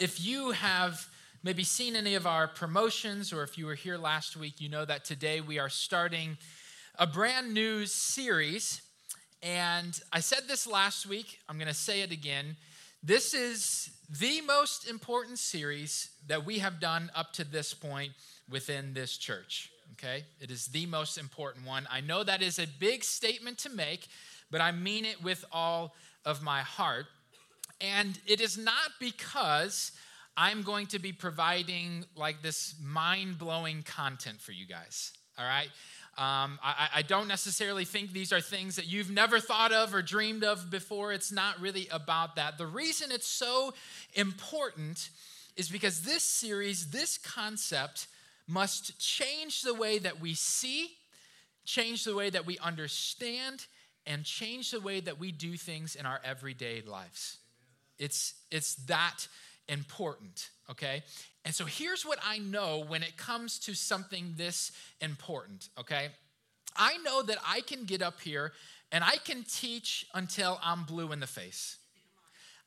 if you have maybe seen any of our promotions, or if you were here last week, you know that today we are starting a brand new series. And I said this last week, I'm going to say it again. This is the most important series that we have done up to this point within this church. Okay? It is the most important one. I know that is a big statement to make, but I mean it with all of my heart. And it is not because I'm going to be providing like this mind blowing content for you guys. All right? Um, I, I, don't necessarily think these are things that you've never thought of or dreamed of before. It's not really about that. The reason it's so important is because this series, this concept, must change the way that we see, change the way that we understand, and change the way that we do things in our everyday lives. It's, it's that important, okay? And so here's what I know when it comes to something this important, okay? I know that I can get up here and I can teach until I'm blue in the face.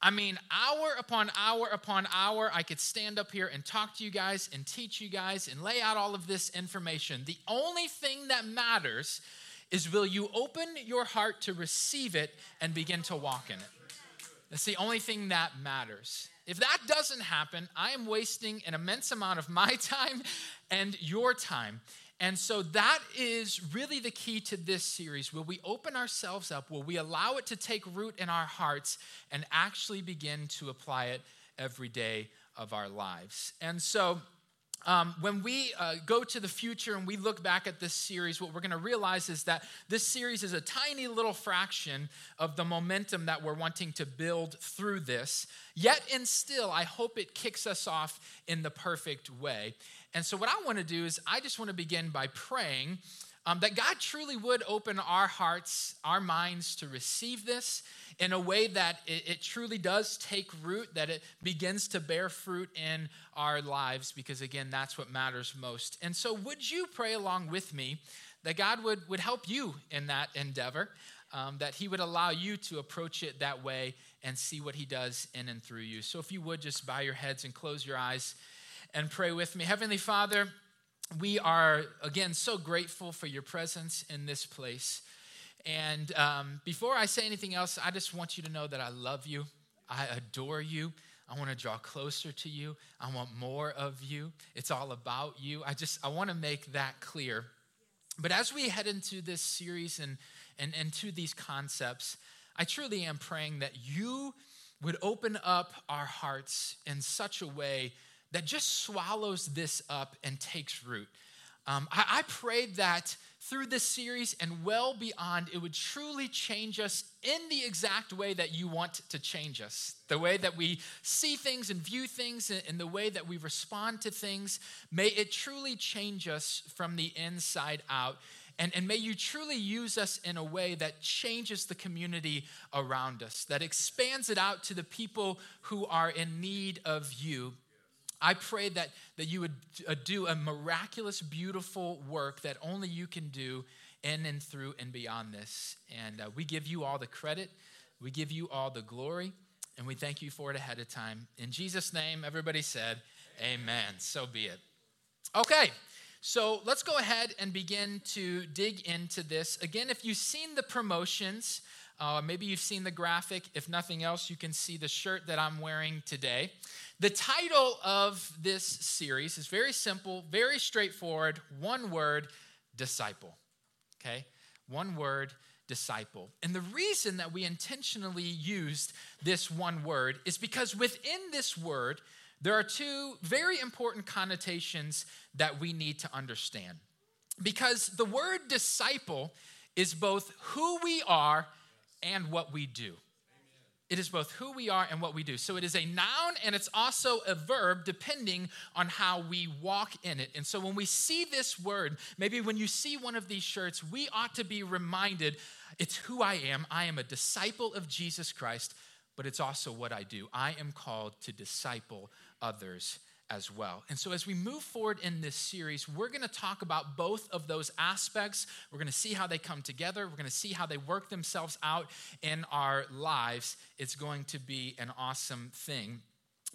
I mean, hour upon hour upon hour, I could stand up here and talk to you guys and teach you guys and lay out all of this information. The only thing that matters is will you open your heart to receive it and begin to walk in it? That's the only thing that matters. If that doesn't happen, I am wasting an immense amount of my time and your time. And so that is really the key to this series. Will we open ourselves up? Will we allow it to take root in our hearts and actually begin to apply it every day of our lives? And so um, when we uh, go to the future and we look back at this series, what we're going to realize is that this series is a tiny little fraction of the momentum that we're wanting to build through this. Yet, and still, I hope it kicks us off in the perfect way. And so, what I want to do is, I just want to begin by praying um, that God truly would open our hearts, our minds to receive this in a way that it, it, truly does take root, that it begins to bear fruit in our lives, because again, that's what matters most. And so, would you pray along with me that God would, would help you in that endeavor, um, that He would allow you to approach it that way and see what He does in and through you? So, if you would just bow your heads and close your eyes and pray with me. Heavenly Father, we are, again, so grateful for your presence in this place. And um, before I say anything else, I just want you to know that I love you, I adore you. I want to draw closer to you. I want more of you. It's all about you. I just I want to make that clear. But as we head into this series and and into these concepts, I truly am praying that you would open up our hearts in such a way that just swallows this up and takes root. Um, I, I prayed that through this series and well beyond, it would truly change us in the exact way that you want to change us. The way that we see things and view things and the way that we respond to things. May it truly change us from the inside out. And, and may you truly use us in a way that changes the community around us, that expands it out to the people who are in need of you. I pray that, that you would uh, do a miraculous, beautiful work that only you can do in and through and beyond this. And uh, we give you all the credit, we give you all the glory, and we thank you for it ahead of time. In Jesus' name, everybody said, Amen. Amen. So be it. Okay. So let's go ahead and begin to dig into this. Again, if you've seen the promotions, uh, maybe you've seen the graphic. If nothing else, you can see the shirt that I'm wearing today. The title of this series is very simple, very straightforward one word disciple. Okay? One word disciple. And the reason that we intentionally used this one word is because within this word, there are two very important connotations that we need to understand. Because the word disciple is both who we are and what we do. It is both who we are and what we do. So it is a noun and it's also a verb depending on how we walk in it. And so when we see this word, maybe when you see one of these shirts, we ought to be reminded it's who I am. I am a disciple of Jesus Christ, but it's also what I do. I am called to disciple others as well. And so, as we move forward in this series, we're going to talk about both of those aspects. We're going to see how they come together, we're going to see how they work themselves out in our lives. It's going to be an awesome thing.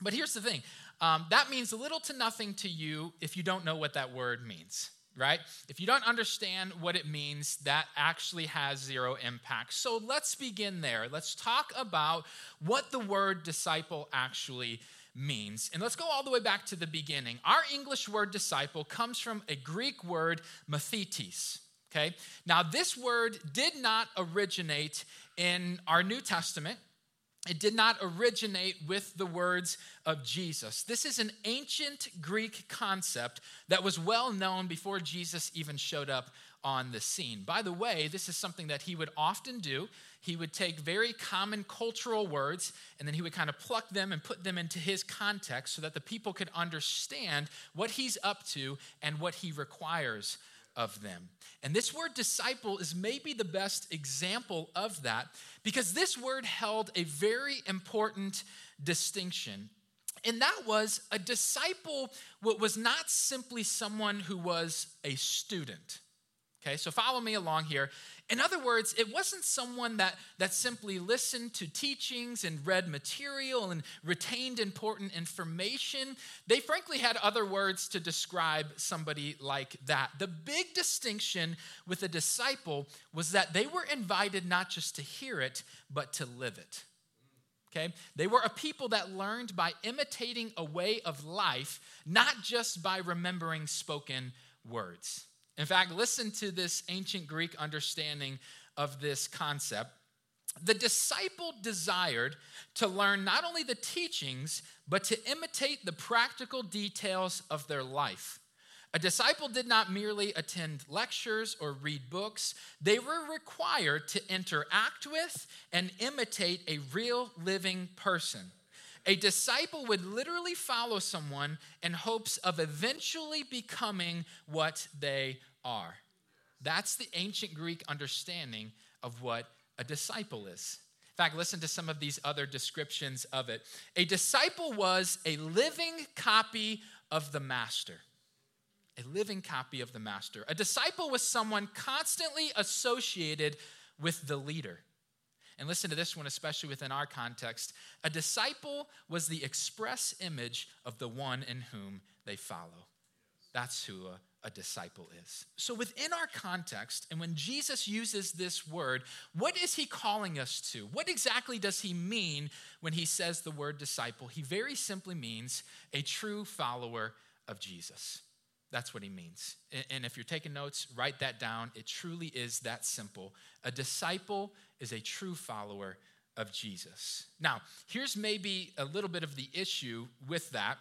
But here's the thing um, that means little to nothing to you if you don't know what that word means, right? If you don't understand what it means, that actually has zero impact. So let's begin there. Let's talk about what the word disciple actually means. And let's go all the way back to the beginning. Our English word disciple comes from a Greek word, mathetes. Okay? Now, this word did not originate in our New Testament. It did not originate with the words of Jesus. This is an ancient Greek concept that was well known before Jesus even showed up on the scene. By the way, this is something that he would often do. He would take very common cultural words and then he would kind of pluck them and put them into his context so that the people could understand what he's up to and what he requires of them. And this word disciple is maybe the best example of that because this word held a very important distinction. And that was a disciple was not simply someone who was a student. Okay, so follow me along here. In other words, it wasn't someone that, that simply listened to teachings and read material and retained important information. They frankly had other words to describe somebody like that. The big distinction with a disciple was that they were invited not just to hear it, but to live it. Okay? They were a people that learned by imitating a way of life, not just by remembering spoken words. In fact, listen to this ancient Greek understanding of this concept. The disciple desired to learn not only the teachings, but to imitate the practical details of their life. A disciple did not merely attend lectures or read books, they were required to interact with and imitate a real living person. A disciple would literally follow someone in hopes of eventually becoming what they are. That's the ancient Greek understanding of what a disciple is. In fact, listen to some of these other descriptions of it. A disciple was a living copy of the master. A living copy of the master. A disciple was someone constantly associated with the leader. And listen to this one, especially within our context. A disciple was the express image of the one in whom they follow. That's who a a disciple is. So, within our context, and when Jesus uses this word, what is he calling us to? What exactly does he mean when he says the word disciple? He very simply means a true follower of Jesus. That's what he means. And if you're taking notes, write that down. It truly is that simple. A disciple is a true follower of Jesus. Now, here's maybe a little bit of the issue with that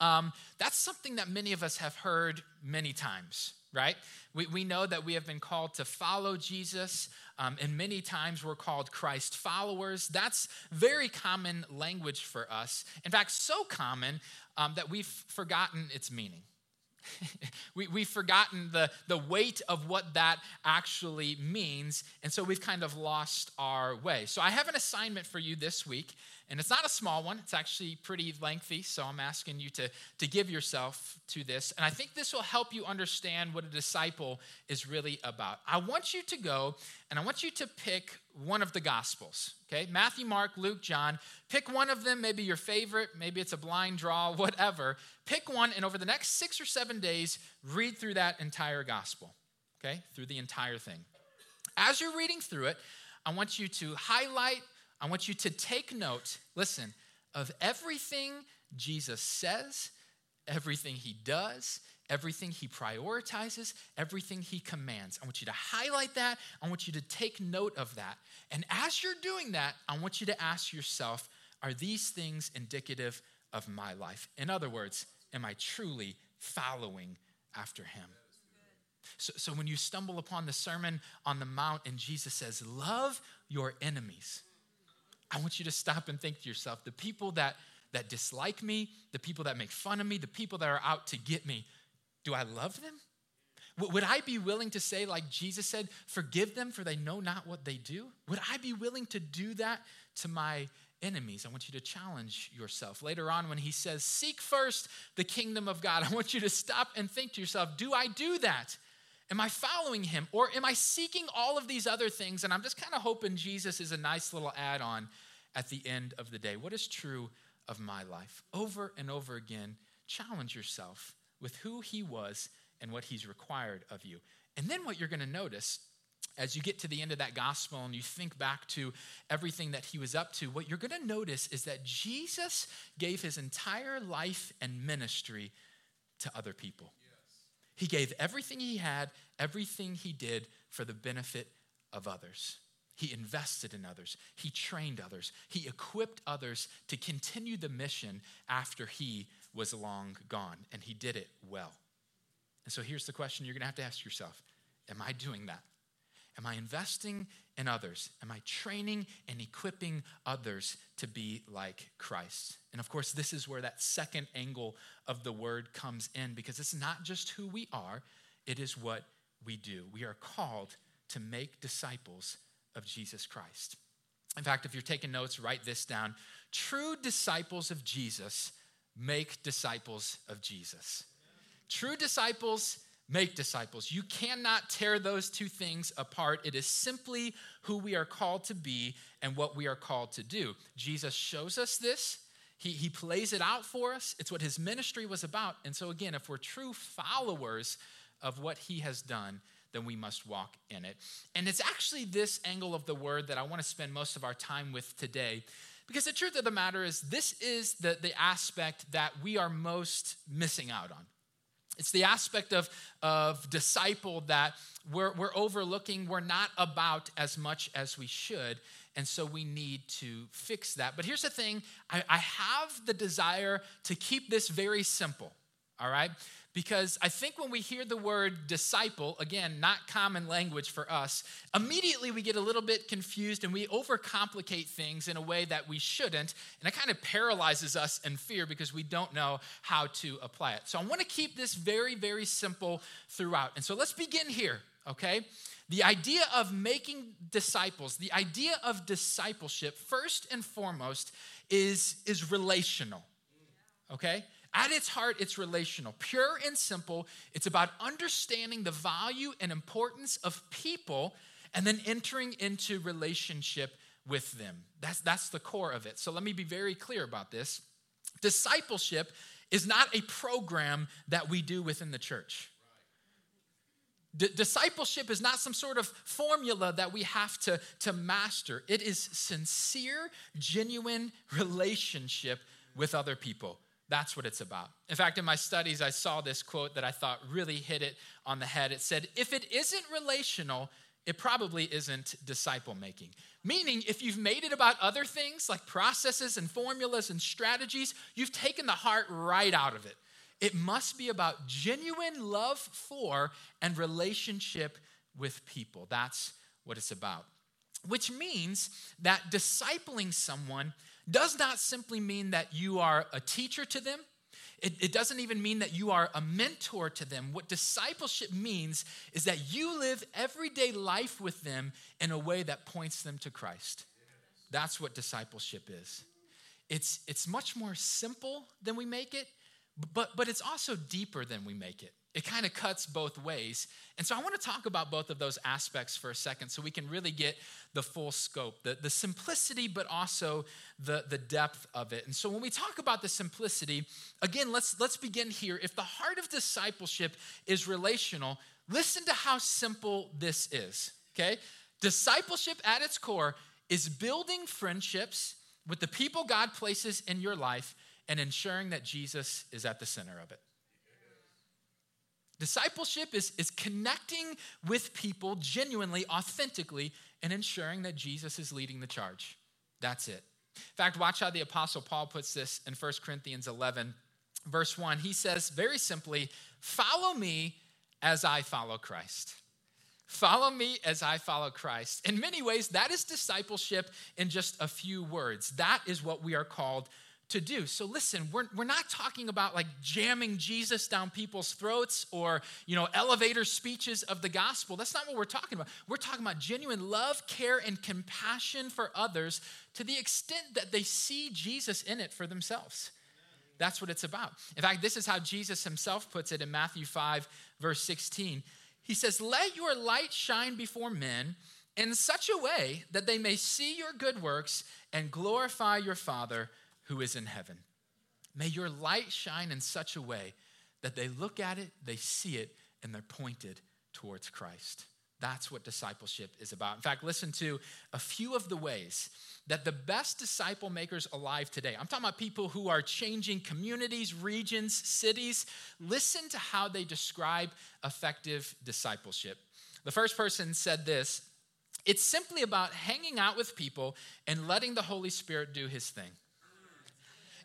um, that's something that many of us have heard many times, right? We, we know that we have been called to follow Jesus, um, and many times we're called Christ followers. That's very common language for us. In fact, so common um, that we've forgotten its meaning. we, we've forgotten the, the weight of what that actually means, and so we've kind of lost our way. So, I have an assignment for you this week, and it's not a small one, it's actually pretty lengthy, so I'm asking you to, to give yourself to this. And I think this will help you understand what a disciple is really about. I want you to go and I want you to pick one of the Gospels, okay? Matthew, Mark, Luke, John. Pick one of them, maybe your favorite, maybe it's a blind draw, whatever. Pick one, and over the next six or seven days, read through that entire Gospel, okay? Through the entire thing. As you're reading through it, I want you to highlight I want you to take note, listen, of everything Jesus says, everything he does, everything he prioritizes, everything he commands. I want you to highlight that. I want you to take note of that. And as you're doing that, I want you to ask yourself are these things indicative of my life? In other words, am I truly following after him? So, so when you stumble upon the Sermon on the Mount and Jesus says, Love your enemies. I want you to stop and think to yourself the people that, that dislike me, the people that make fun of me, the people that are out to get me, do I love them? Would I be willing to say, like Jesus said, forgive them for they know not what they do? Would I be willing to do that to my enemies? I want you to challenge yourself. Later on, when he says, seek first the kingdom of God, I want you to stop and think to yourself, do I do that? Am I following him? Or am I seeking all of these other things? And I'm just kind of hoping Jesus is a nice little add on at the end of the day. What is true of my life. Over and over again, challenge yourself with who he was and what he's required of you. And then what you're going to notice as you get to the end of that gospel and you think back to everything that he was up to, what you're going to notice is that Jesus gave his entire life and ministry to other people. Yes. He gave everything he had, everything he did for the benefit of others. He invested in others. He trained others. He equipped others to continue the mission after he was long gone, and he did it well. And so here's the question you're going to have to ask yourself Am I doing that? Am I investing in others? Am I training and equipping others to be like Christ? And of course, this is where that second angle of the word comes in because it's not just who we are, it is what we do. We are called to make disciples of Jesus Christ. In fact, if you're taking notes, write this down. True disciples of Jesus make disciples of Jesus. True disciples make disciples. You cannot tear those two things apart. It is simply who we are called to be and what we are called to do. Jesus shows us this. He, he plays it out for us. It's what his ministry was about. And so, again, if we're true followers of what he has done, then we must walk in it. And it's actually this angle of the word that I want to spend most of our time with today. Because the truth of the matter is, this is the, the aspect that we are most missing out on. It's the aspect of, of disciple that we're, we're overlooking, we're not about as much as we should. And so we need to fix that. But here's the thing I, I have the desire to keep this very simple, all right? Because I think when we hear the word disciple, again, not common language for us, immediately we get a little bit confused and we overcomplicate things in a way that we shouldn't. And it kind of paralyzes us in fear because we don't know how to apply it. So I want to keep this very, very simple throughout. And so let's begin here, okay? The idea of making disciples, the idea of discipleship, first and foremost, is, is relational, okay? At its heart, it's relational, pure and simple. It's about understanding the value and importance of people and then entering into relationship with them. That's, that's the core of it. So let me be very clear about this. Discipleship is not a program that we do within the church. D- discipleship is not some sort of formula that we have to, to master. It is sincere, genuine relationship with other people. That's what it's about. In fact, in my studies, I saw this quote that I thought really hit it on the head. It said, If it isn't relational, it probably isn't disciple making. Meaning, if you've made it about other things like processes and formulas and strategies, you've taken the heart right out of it. It must be about genuine love for and relationship with people. That's what it's about. Which means that discipling someone does not simply mean that you are a teacher to them. It, it, doesn't even mean that you are a mentor to them. What discipleship means is that you live everyday life with them in a way that points them to Christ. That's what discipleship is. It's, it's much more simple than we make it, but, but it's also deeper than we make it it kind of cuts both ways. And so I want to talk about both of those aspects for a second so we can really get the full scope, the, the simplicity, but also the, the depth of it. And so when we talk about the simplicity, again, let's, let's begin here. If the heart of discipleship is relational, listen to how simple this is, okay? Discipleship at its core is building friendships with the people God places in your life and ensuring that Jesus is at the center of it. Discipleship is, is connecting with people genuinely, authentically, and ensuring that Jesus is leading the charge. That's it. In fact, watch how the Apostle Paul puts this in 1 Corinthians 11, verse 1. He says very simply, Follow me as I follow Christ. Follow me as I follow Christ. In many ways, that is discipleship in just a few words. That is what we are called to do. So listen, we're, we're not talking about like jamming Jesus down people's throats or, you know, elevator speeches of the gospel. That's not what we're talking about. We're talking about genuine love, care, and compassion for others to the extent that they see Jesus in it for themselves. That's what it's about. In fact, this is how Jesus himself puts it in Matthew 5, verse 16. He says, Let your light shine before men in such a way that they may see your good works and glorify your Father who is in heaven. May your light shine in such a way that they look at it, they see it, and they're pointed towards Christ. That's what discipleship is about. In fact, listen to a few of the ways that the best disciple makers alive today, I'm talking about people who are changing communities, regions, cities. Listen to how they describe effective discipleship. The first person said this it's simply about hanging out with people and letting the Holy Spirit do his thing.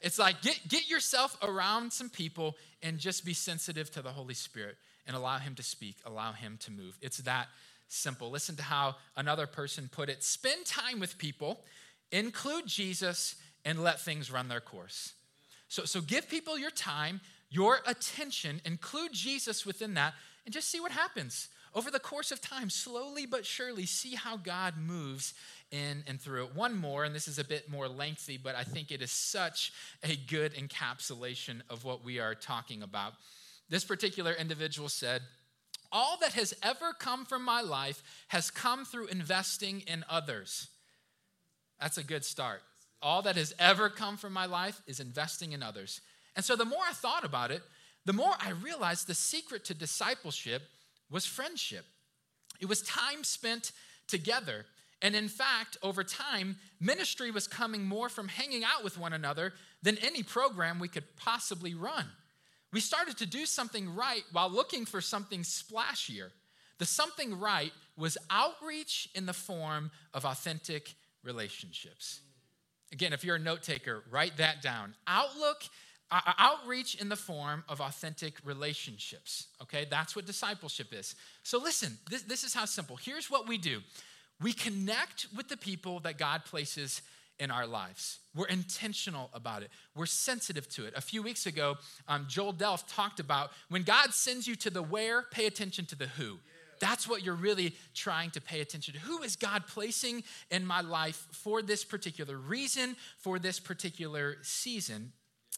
It's like get, get yourself around some people and just be sensitive to the Holy Spirit and allow Him to speak, allow Him to move. It's that simple. Listen to how another person put it spend time with people, include Jesus, and let things run their course. So, so give people your time, your attention, include Jesus within that, and just see what happens. Over the course of time, slowly but surely, see how God moves in and through it. One more, and this is a bit more lengthy, but I think it is such a good encapsulation of what we are talking about. This particular individual said, All that has ever come from my life has come through investing in others. That's a good start. All that has ever come from my life is investing in others. And so the more I thought about it, the more I realized the secret to discipleship was friendship. It was time spent together. And in fact, over time, ministry was coming more from hanging out with one another than any program we could possibly run. We started to do something right while looking for something splashier. The something right was outreach in the form of authentic relationships. Again, if you're a note taker, write that down. Outlook uh, uh, outreach in the form of authentic relationships. Okay, that's what discipleship is. So, listen, this, this is how simple. Here's what we do we connect with the people that God places in our lives. We're intentional about it. We're sensitive to it. A few weeks ago, um, Joel Delft talked about when God sends you to the where, pay attention to the who. That's what you're really trying to pay attention to. Who is God placing in my life for this particular reason, for this particular season?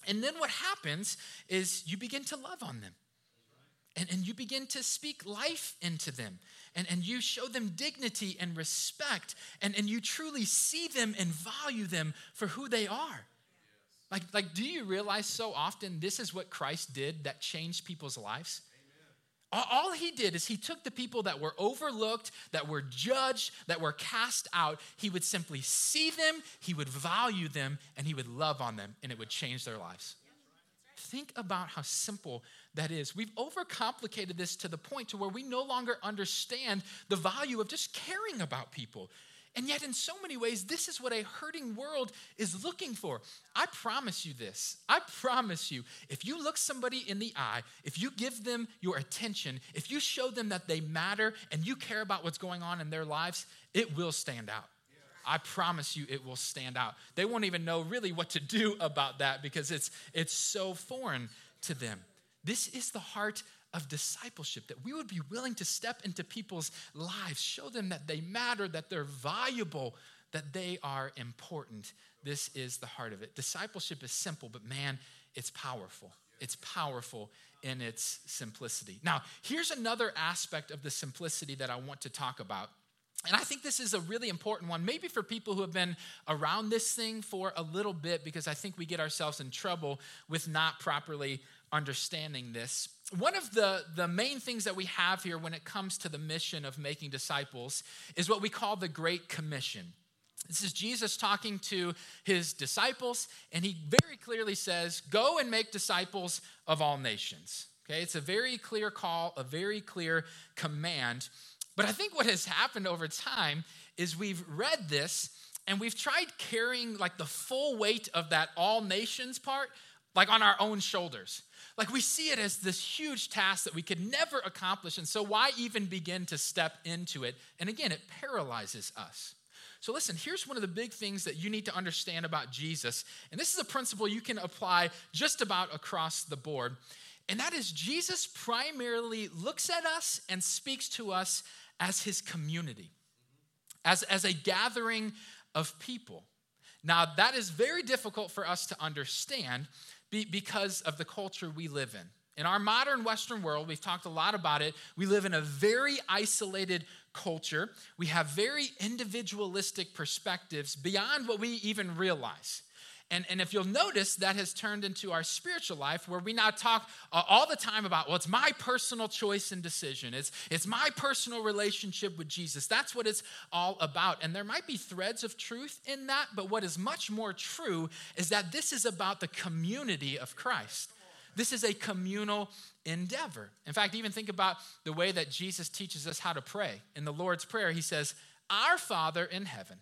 And then what happens is you begin to love on them. And, and you begin to speak life into them. And, and you show them dignity and respect. And, and you truly see them and value them for who they are. Like, like, do you realize so often this is what Christ did that changed people's lives? All he did is he took the people that were overlooked, that were judged, that were cast out. He would simply see them, he would value them, and he would love on them, and it would change their lives. Think about how simple that is. We've overcomplicated this to the point to where we no longer understand the value of just caring about people. And yet, in so many ways, this is what a hurting world is looking for. I promise you this. I promise you, if you look somebody in the eye, if you give them your attention, if you show them that they matter and you care about what's going on in their lives, it will stand out. I promise you it will stand out. They won't even know really what to do about that because it's, it's so foreign to them. This is the heart of discipleship, that we would be willing to step into people's lives, show them that they matter, that they're valuable, that they are important. This is the heart of it. Discipleship is simple, but man, it's powerful. It's powerful in its simplicity. Now, here's another aspect of the simplicity that I want to talk about. And I think this is a really important one, maybe for people who have been around this thing for a little bit, because I think we get ourselves in trouble with not properly understanding this. One of the, the main things that we have here when it comes to the mission of making disciples is what we call the Great Commission. This is Jesus talking to his disciples, and he very clearly says, Go and make disciples of all nations. Okay, it's a very clear call, a very clear command. But I think what has happened over time is we've read this and we've tried carrying like the full weight of that all nations part like on our own shoulders. Like we see it as this huge task that we could never accomplish. And so, why even begin to step into it? And again, it paralyzes us. So, listen, here's one of the big things that you need to understand about Jesus. And this is a principle you can apply just about across the board. And that is, Jesus primarily looks at us and speaks to us as his community, as, as a gathering of people. Now, that is very difficult for us to understand because of the culture we live in. In our modern Western world, we've talked a lot about it. We live in a very isolated culture. We have very individualistic perspectives beyond what we even realize. And, and if you'll notice, that has turned into our spiritual life where we now talk uh, all the time about, well, it's my personal choice and decision. It's, it's my personal relationship with Jesus. That's what it's all about. And there might be threads of truth in that, but what is much more true is that this is about the community of Christ. This is a communal endeavor. In fact, even think about the way that Jesus teaches us how to pray. In the Lord's Prayer, he says, Our Father in heaven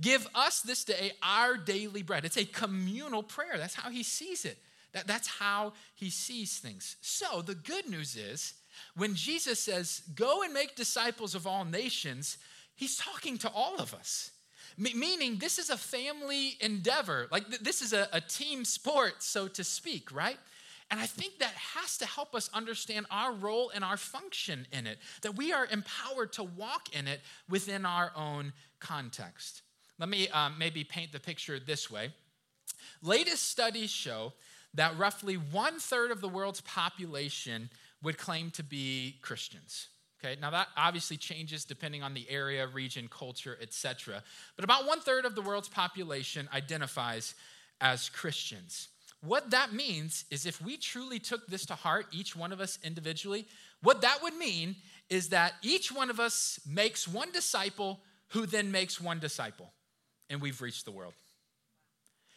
Give us this day our daily bread. It's a communal prayer. That's how he sees it. That, that's how he sees things. So the good news is when Jesus says, Go and make disciples of all nations, he's talking to all of us. meaning, this is a family endeavor. Like, th- this is a, a team sport, so to speak, right? And I think that has to help us understand our role and our function in it, that we are empowered to walk in it within our own context. Let me um, maybe paint the picture this way. Latest studies show that roughly one third of the world's population would claim to be Christians. Okay, now that obviously changes depending on the area, region, culture, etc. But about one third of the world's population identifies as Christians. What that means is if we truly took this to heart, each one of us individually, what that would mean is that each one of us makes one disciple who then makes one disciple and we've reached the world.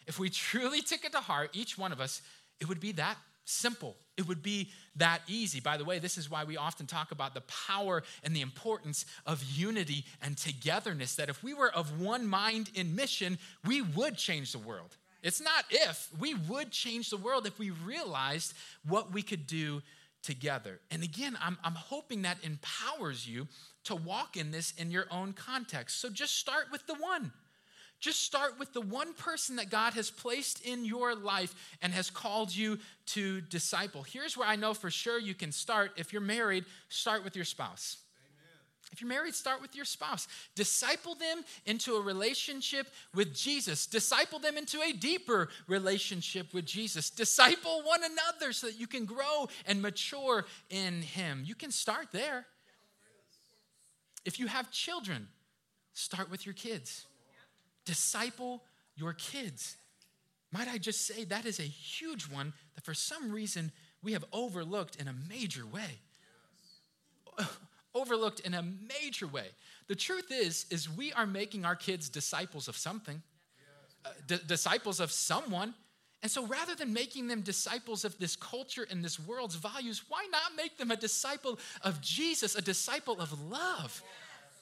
If we truly took it to heart, each one of us, it would be that simple. It would be that easy. By the way, this is why we often talk about the power and the importance of unity and togetherness. That if we were of one mind in mission, we would change the world. It's not if, we would change the world if we realized what we could do together. And again, I'm, I'm hoping that empowers you to walk in this in your own context. So just start with the one. Just start with the one person that God has placed in your life and has called you to disciple. Here's where I know for sure you can start. If you're married, start with your spouse. If you're married, start with your spouse. Disciple them into a relationship with Jesus. Disciple them into a deeper relationship with Jesus. Disciple one another so that you can grow and mature in Him. You can start there. If you have children, start with your kids. Disciple your kids. Might I just say that is a huge one that for some reason we have overlooked in a major way. overlooked in a major way. The truth is is we are making our kids disciples of something. Uh, d- disciples of someone. And so rather than making them disciples of this culture and this world's values, why not make them a disciple of Jesus, a disciple of love?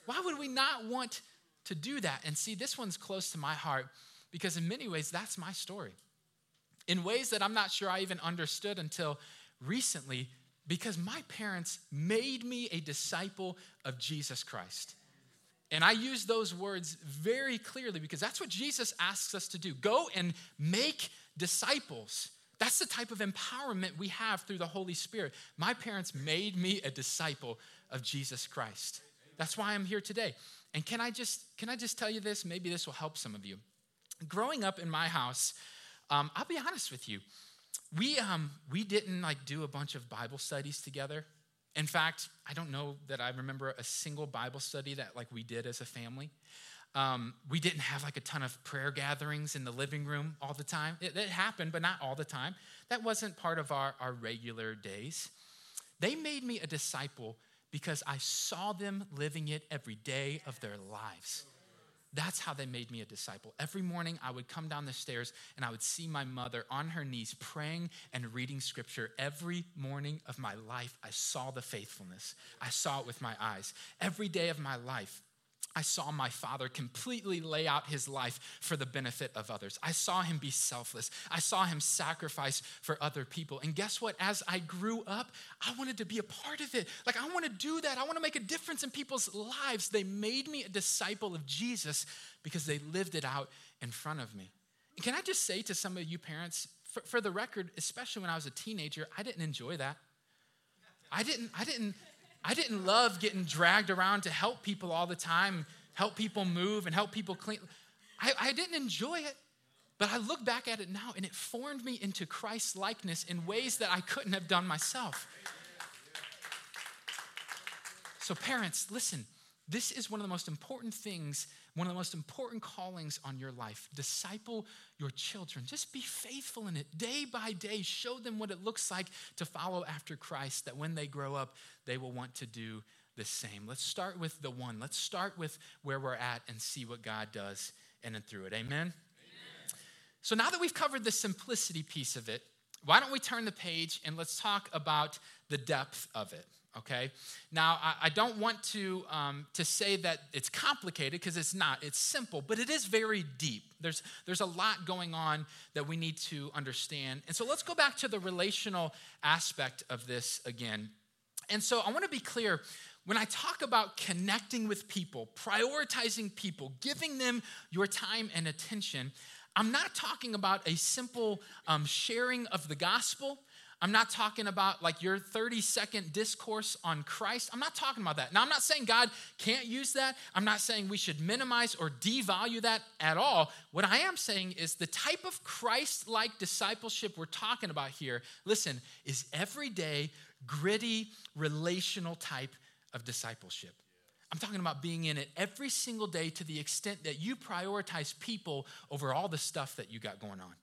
Why would we not want to do that. And see, this one's close to my heart because, in many ways, that's my story. In ways that I'm not sure I even understood until recently, because my parents made me a disciple of Jesus Christ. And I use those words very clearly because that's what Jesus asks us to do go and make disciples. That's the type of empowerment we have through the Holy Spirit. My parents made me a disciple of Jesus Christ. That's why I'm here today. And can I just can I just tell you this? Maybe this will help some of you. Growing up in my house, um, I'll be honest with you, we um, we didn't like do a bunch of Bible studies together. In fact, I don't know that I remember a single Bible study that like we did as a family. Um, we didn't have like a ton of prayer gatherings in the living room all the time. It, it happened, but not all the time. That wasn't part of our, our regular days. They made me a disciple because I saw them living it every day of their lives. That's how they made me a disciple. Every morning, I would come down the stairs and I would see my mother on her knees praying and reading scripture. Every morning of my life, I saw the faithfulness. I saw it with my eyes. Every day of my life, I saw my father completely lay out his life for the benefit of others. I saw him be selfless. I saw him sacrifice for other people. And guess what? As I grew up, I wanted to be a part of it. Like, I want to do that. I want to make a difference in people's lives. They made me a disciple of Jesus because they lived it out in front of me. And can I just say to some of you parents, for, for the record, especially when I was a teenager, I didn't enjoy that. I didn't, I didn't, I didn't love getting dragged around to help people all the time, help people move and help people clean. I, I didn't enjoy it. But I look back at it now and it formed me into Christ's likeness in ways that I couldn't have done myself. So, parents, listen, this is one of the most important things one of the most important callings on your life. Disciple your children. Just be faithful in it day by day. Show them what it looks like to follow after Christ, that when they grow up, they will want to do the same. Let's start with the one. Let's start with where we're at and see what God does in and through it. Amen? Amen? So now that we've covered the simplicity piece of it, why don't we turn the page and let's talk about the depth of it? Okay? Now i, I don't want to um, to say that it's complicated because it's not. It's simple but it is very deep. There's there's a lot going on that we need to understand. And so let's go back to the relational aspect of this again. And so i want to be clear when I talk about connecting with people, prioritizing people, giving them your time and attention, I'm not talking about a simple um, sharing of the gospel. I'm not talking about like your 30 second discourse on Christ. I'm not talking about that. Now, I'm not saying God can't use that. I'm not saying we should minimize or devalue that at all. What I am saying is the type of Christ like discipleship we're talking about here, listen, is everyday, gritty, relational type of discipleship. I'm talking about being in it every single day to the extent that you prioritize people over all the stuff that you got going on.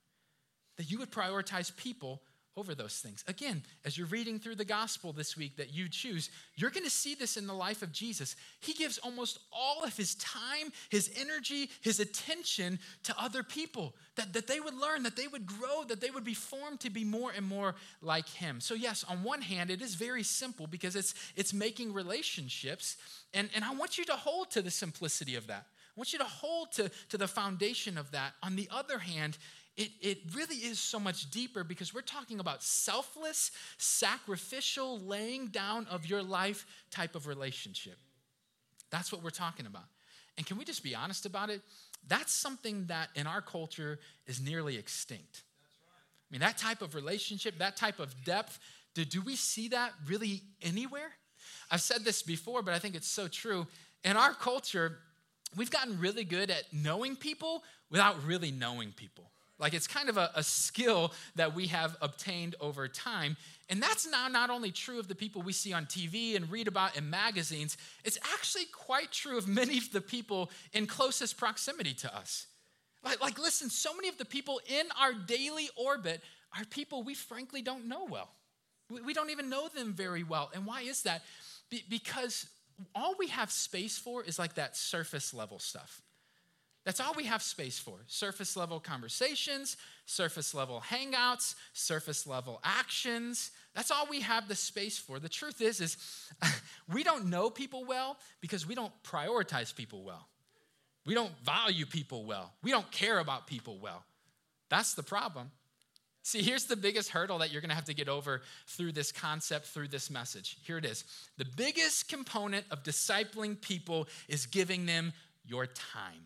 That you would prioritize people over those things. Again, as you're reading through the gospel this week that you choose, you're going to see this in the life of Jesus. He gives almost all of his time, his energy, his attention to other people, that, that they would learn, that they would grow, that they would be formed to be more and more like him. So, yes, on one hand, it is very simple because it's, it's making relationships, and, and I want you to hold to the simplicity of that. I want you to hold to, to the foundation of that. On the other hand, it, it really is so much deeper because we're talking about selfless, sacrificial, laying down of your life type of relationship. That's what we're talking about. And can we just be honest about it? That's something that in our culture is nearly extinct. I mean, that type of relationship, that type of depth, do, do we see that really anywhere? I've said this before, but I think it's so true. In our culture, we've gotten really good at knowing people without really knowing people. Like it's kind of a, a, skill that we have obtained over time. And that's now not only true of the people we see on TV and read about in magazines, it's actually quite true of many of the people in closest proximity to us. Like, like listen, so many of the people in our daily orbit are people we frankly don't know well. We, we don't even know them very well. And why is that? Be, because all we have space for is like that surface level stuff. That's all we have space for. Surface level conversations, surface level hangouts, surface level actions. That's all we have the space for. The truth is is we don't know people well because we don't prioritize people well. We don't value people well. We don't care about people well. That's the problem. See, here's the biggest hurdle that you're going to have to get over through this concept, through this message. Here it is. The biggest component of discipling people is giving them your time.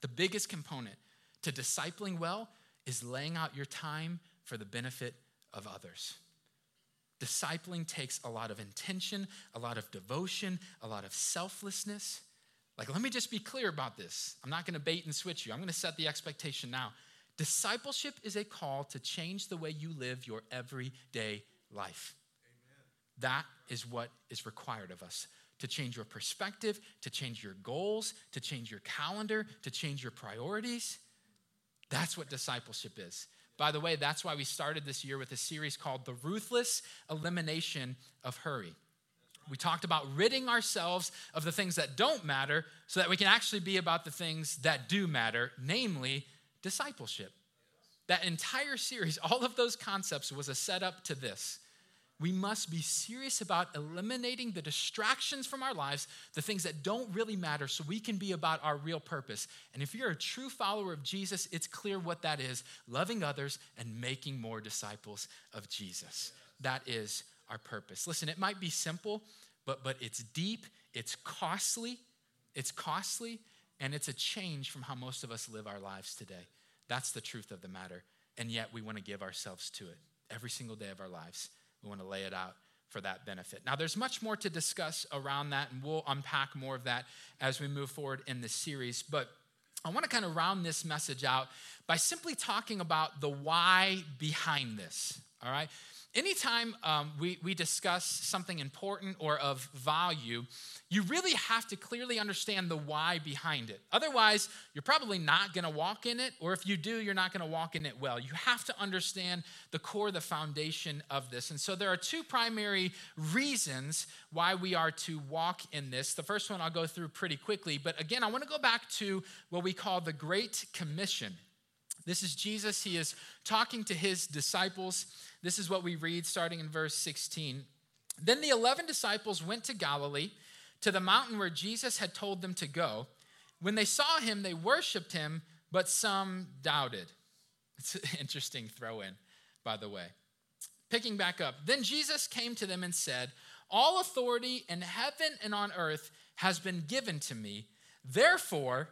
The biggest component to discipling well is laying out your time for the benefit of others. Discipling takes a lot of intention, a lot of devotion, a lot of selflessness. Like, let me just be clear about this. I'm not going to bait and switch you. I'm going to set the expectation now. Discipleship is a call to change the way you live your everyday life. Amen. That is what is required of us to change your perspective, to change your goals, to change your calendar, to change your priorities. That's what discipleship is. By the way, that's why we started this year with a series called The Ruthless Elimination of Hurry. We talked about ridding ourselves of the things that don't matter so that we can actually be about the things that do matter, namely discipleship. That entire series, all of those concepts was a setup to this we must be serious about eliminating the distractions from our lives, the things that don't really matter, so we can be about our real purpose. And if you're a true follower of Jesus, it's clear what that is loving others and making more disciples of Jesus. That is our purpose. Listen, it might be simple, but, but it's deep, it's costly, it's costly, and it's a change from how most of us live our lives today. That's the truth of the matter. And yet we want to give ourselves to it every single day of our lives. We want to lay it out for that benefit. Now, there's much more to discuss around that, and we'll unpack more of that as we move forward in this series. But I want to kind of round this message out by simply talking about the why behind this. All right? Anytime um, we, we discuss something important or of value, you really have to clearly understand the why behind it. Otherwise, you're probably not going to walk in it, or if you do, you're not going to walk in it well. You have to understand the core, the foundation of this. And so there are two primary reasons why we are to walk in this. The first one I'll go through pretty quickly, but again, I want to go back to what we call the Great Commission. This is Jesus. He is talking to his disciples. This is what we read starting in verse 16. Then the 11 disciples went to Galilee, to the mountain where Jesus had told them to go. When they saw him, they worshiped him, but some doubted. It's an interesting throw in, by the way. Picking back up. Then Jesus came to them and said, All authority in heaven and on earth has been given to me. Therefore,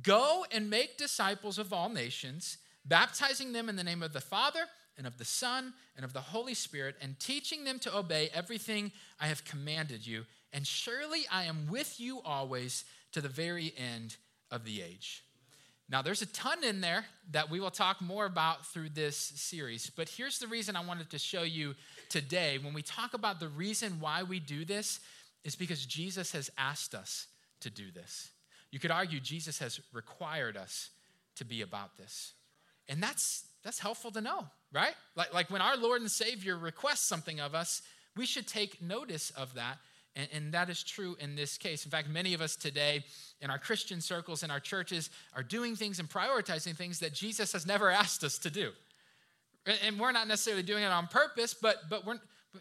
Go and make disciples of all nations, baptizing them in the name of the Father and of the Son and of the Holy Spirit, and teaching them to obey everything I have commanded you. And surely I am with you always to the very end of the age. Now, there's a ton in there that we will talk more about through this series, but here's the reason I wanted to show you today. When we talk about the reason why we do this, is because Jesus has asked us to do this. You could argue Jesus has required us to be about this. And that's that's helpful to know, right? Like, like when our Lord and Savior requests something of us, we should take notice of that. And, and, that is true in this case. In fact, many of us today in our Christian circles, in our churches, are doing things and prioritizing things that Jesus has never asked us to do. And we're not necessarily doing it on purpose, but, but we're,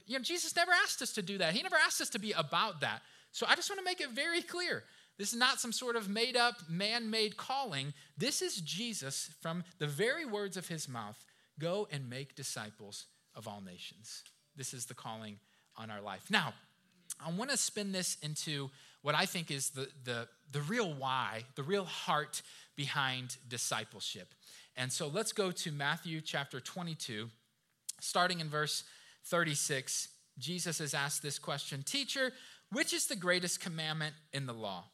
you know, Jesus never asked us to do that. He never asked us to be about that. So I just want to make it very clear this is not some sort of made up, man made calling. This is Jesus from the very words of his mouth go and make disciples of all nations. This is the calling on our life. Now, I want to spin this into what I think is the, the, the real why, the real heart behind discipleship. And so let's go to Matthew chapter 22, starting in verse 36. Jesus has asked this question Teacher, which is the greatest commandment in the law?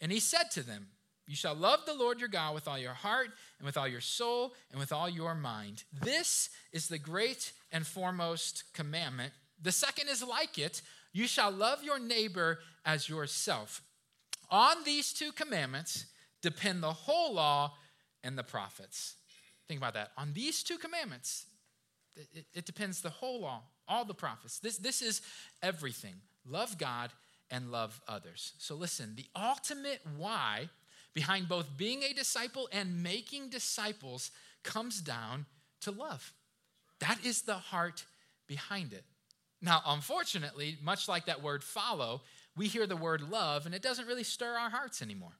And he said to them, You shall love the Lord your God with all your heart, and with all your soul, and with all your mind. This is the great and foremost commandment. The second is like it you shall love your neighbor as yourself. On these two commandments depend the whole law and the prophets. Think about that. On these two commandments, it, it depends the whole law, all the prophets. This, this is everything. Love God and love others. So listen, the ultimate why behind both being a disciple and making disciples comes down to love. That is the heart behind it. Now, unfortunately, much like that word follow, we hear the word love and it doesn't really stir our hearts anymore.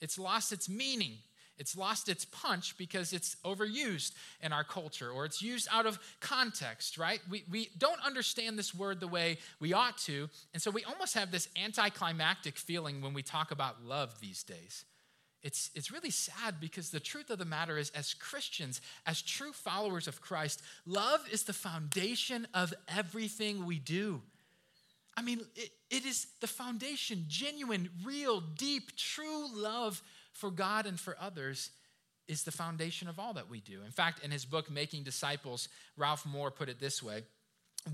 It's lost its meaning it's lost its punch because it's overused in our culture or it's used out of context, right? We, we don't understand this word the way we ought to. And so we almost have this anticlimactic feeling when we talk about love these days. It's, it's really sad because the truth of the matter is, as Christians, as true followers of Christ, love is the foundation of everything we do. I mean, it, it is the foundation, genuine, real, deep, true love for God and for others is the foundation of all that we do. In fact, in his book, Making Disciples, Ralph Moore put it this way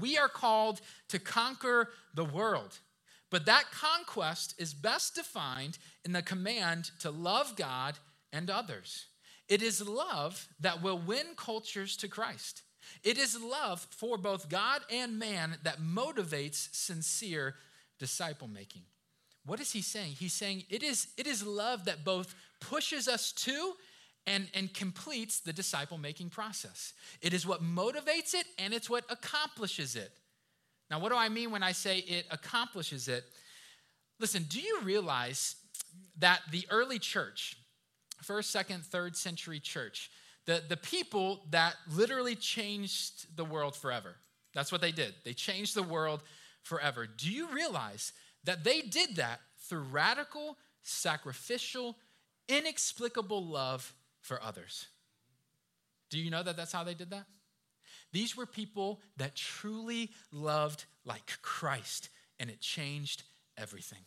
We are called to conquer the world, but that conquest is best defined in the command to love God and others. It is love that will win cultures to Christ. It is love for both God and man that motivates sincere disciple making. What is he saying? He's saying it is, it is love that both pushes us to and, and completes the disciple making process. It is what motivates it and it's what accomplishes it. Now, what do I mean when I say it accomplishes it? Listen, do you realize that the early church, first, second, third century church, the, the people that literally changed the world forever, that's what they did. They changed the world forever. Do you realize that they did that through radical, sacrificial, inexplicable love for others. Do you know that that's how they did that? These were people that truly loved like Christ, and it changed everything.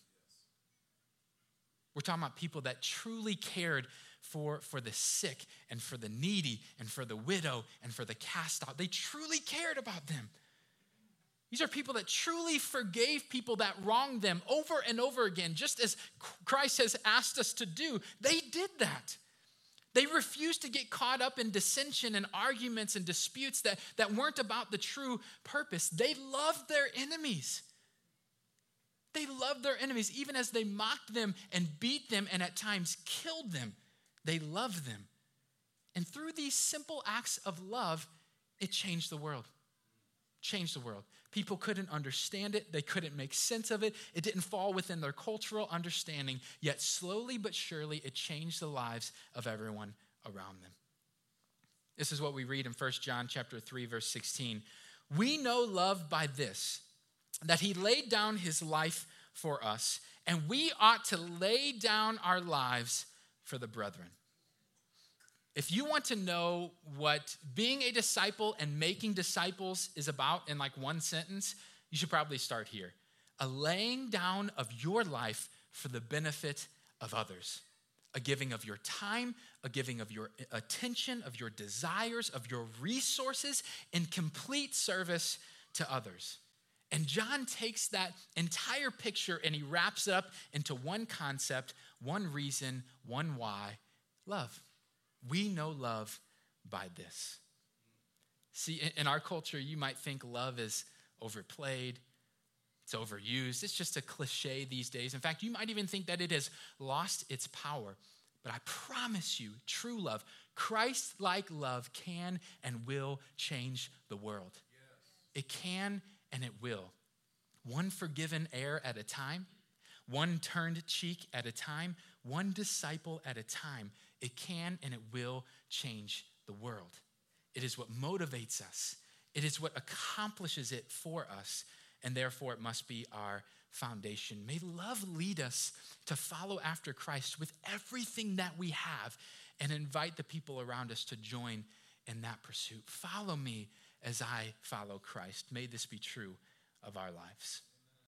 We're talking about people that truly cared for, for the sick and for the needy and for the widow and for the cast out. They truly cared about them. These are people that truly forgave people that wronged them over and over again, just as Christ has asked us to do. They did that. They refused to get caught up in dissension and arguments and disputes that, that weren't about the true purpose. They loved their enemies. They loved their enemies, even as they mocked them and beat them and at times killed them. They loved them. And through these simple acts of love, it changed the world. Changed the world. People couldn't understand it, they couldn't make sense of it. It didn't fall within their cultural understanding, yet slowly but surely it changed the lives of everyone around them. This is what we read in 1 John chapter 3 verse 16. We know love by this that he laid down his life for us, and we ought to lay down our lives for the brethren. If you want to know what being a disciple and making disciples is about in like one sentence, you should probably start here. A laying down of your life for the benefit of others. A giving of your time, a giving of your attention, of your desires, of your resources in complete service to others. And John takes that entire picture and he wraps it up into one concept, one reason, one why love. We know love by this. See, in our culture, you might think love is overplayed, it's overused, it's just a cliche these days. In fact, you might even think that it has lost its power. But I promise you, true love, Christ like love can and will change the world. Yes. It can and it will. One forgiven heir at a time, one turned cheek at a time, one disciple at a time. It can and it will change the world. It is what motivates us, it is what accomplishes it for us, and therefore it must be our foundation. May love lead us to follow after Christ with everything that we have and invite the people around us to join in that pursuit. Follow me as I follow Christ. May this be true of our lives.